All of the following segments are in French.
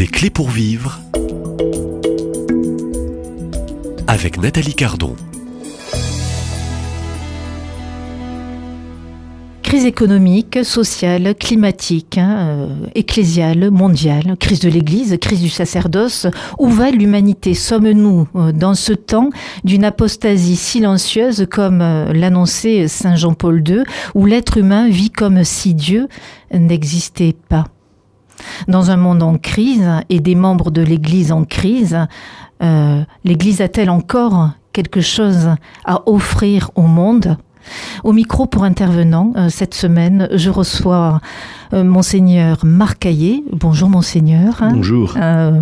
Des clés pour vivre avec Nathalie Cardon. Crise économique, sociale, climatique, hein, euh, ecclésiale, mondiale, crise de l'Église, crise du sacerdoce. Où va l'humanité? Sommes-nous euh, dans ce temps d'une apostasie silencieuse comme euh, l'annonçait Saint Jean-Paul II, où l'être humain vit comme si Dieu n'existait pas? Dans un monde en crise et des membres de l'Église en crise, l'Église a-t-elle encore quelque chose à offrir au monde? Au micro pour intervenant, euh, cette semaine, je reçois euh, Monseigneur Marcaillé. Bonjour Monseigneur. Bonjour. Euh,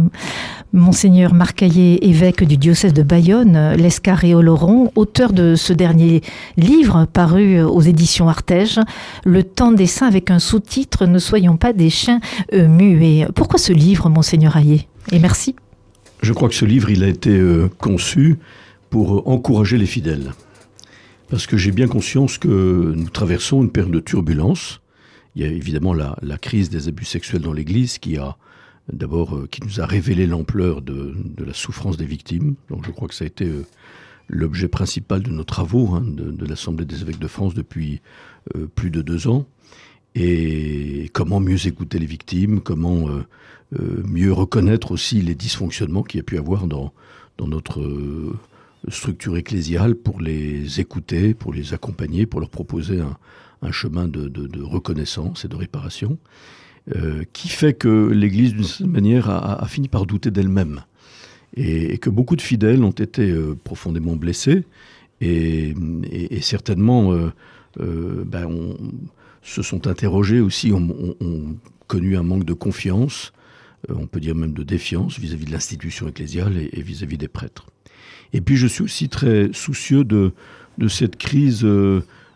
Monseigneur Marcaillé, évêque du diocèse de Bayonne, l'Escar et Oloron, auteur de ce dernier livre paru aux éditions Artege, Le temps des saints avec un sous-titre Ne soyons pas des chiens muets. Pourquoi ce livre, Monseigneur Ayé Et merci. Je crois que ce livre, il a été conçu pour encourager les fidèles parce que j'ai bien conscience que nous traversons une période de turbulence. Il y a évidemment la crise des abus sexuels dans l'Église qui a d'abord euh, qui nous a révélé l'ampleur de, la souffrance des victimes. Donc je crois que ça a été euh, l'objet principal de nos travaux hein, de, l'Assemblée des évêques de France depuis euh, plus de deux ans. Et comment mieux écouter les victimes, comment mieux reconnaître aussi les dysfonctionnements qu'il y a pu avoir dans, notre structure ecclésiale pour les écouter, pour les accompagner, pour leur proposer un, chemin de, reconnaissance et de réparation, euh, qui fait que l'Église, d'une certaine manière, a, fini par douter d'elle-même. Et, que beaucoup de fidèles ont été euh, profondément blessés, et, certainement euh, ben on, se sont interrogés aussi, ont, ont, ont connu un manque de confiance, on peut dire même de défiance vis-à-vis -vis de l'institution ecclésiale et vis-à-vis -vis des prêtres. Et puis je suis aussi très soucieux de cette crise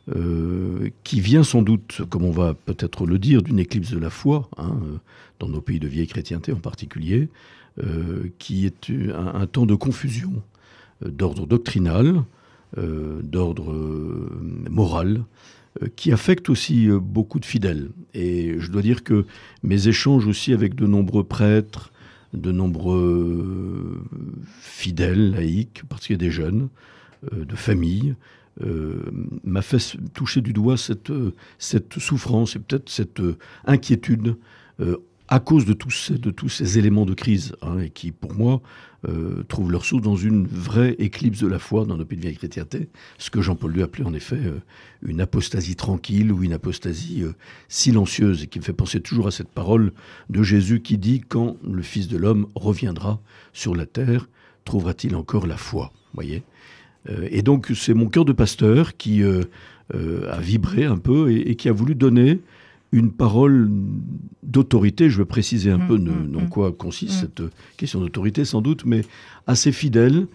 euh, euh, qui vient sans doute, comme on va peut-être le dire, d'une éclipse de la foi, hein, dans nos pays de vieille chrétienté en particulier, euh, qui est un, un temps de confusion euh, d'ordre doctrinal, euh, d'ordre euh, moral, euh, qui affecte aussi euh, beaucoup de fidèles. Et je dois dire que mes échanges aussi avec de nombreux prêtres, de nombreux fidèles laïcs, parce qu'il y a des jeunes, euh, de familles, euh, m'a fait toucher du doigt cette, euh, cette souffrance et peut-être cette euh, inquiétude euh, à cause de tous ces, de tous ces éléments de crise hein, et qui, pour moi, euh, trouvent leur source dans une vraie éclipse de la foi dans nos pays de vieille chrétienté, ce que Jean-Paul lui appelait en effet euh, une apostasie tranquille ou une apostasie euh, silencieuse et qui me fait penser toujours à cette parole de Jésus qui dit quand le Fils de l'homme reviendra sur la terre, trouvera-t-il encore la foi? Voyez? euh, Et donc c'est mon cœur de pasteur qui euh, euh, a vibré un peu et, et qui a voulu donner une parole d'autorité, je veux préciser un mmh, peu dans mmh, quoi consiste mmh. cette question d'autorité sans doute, mais assez fidèle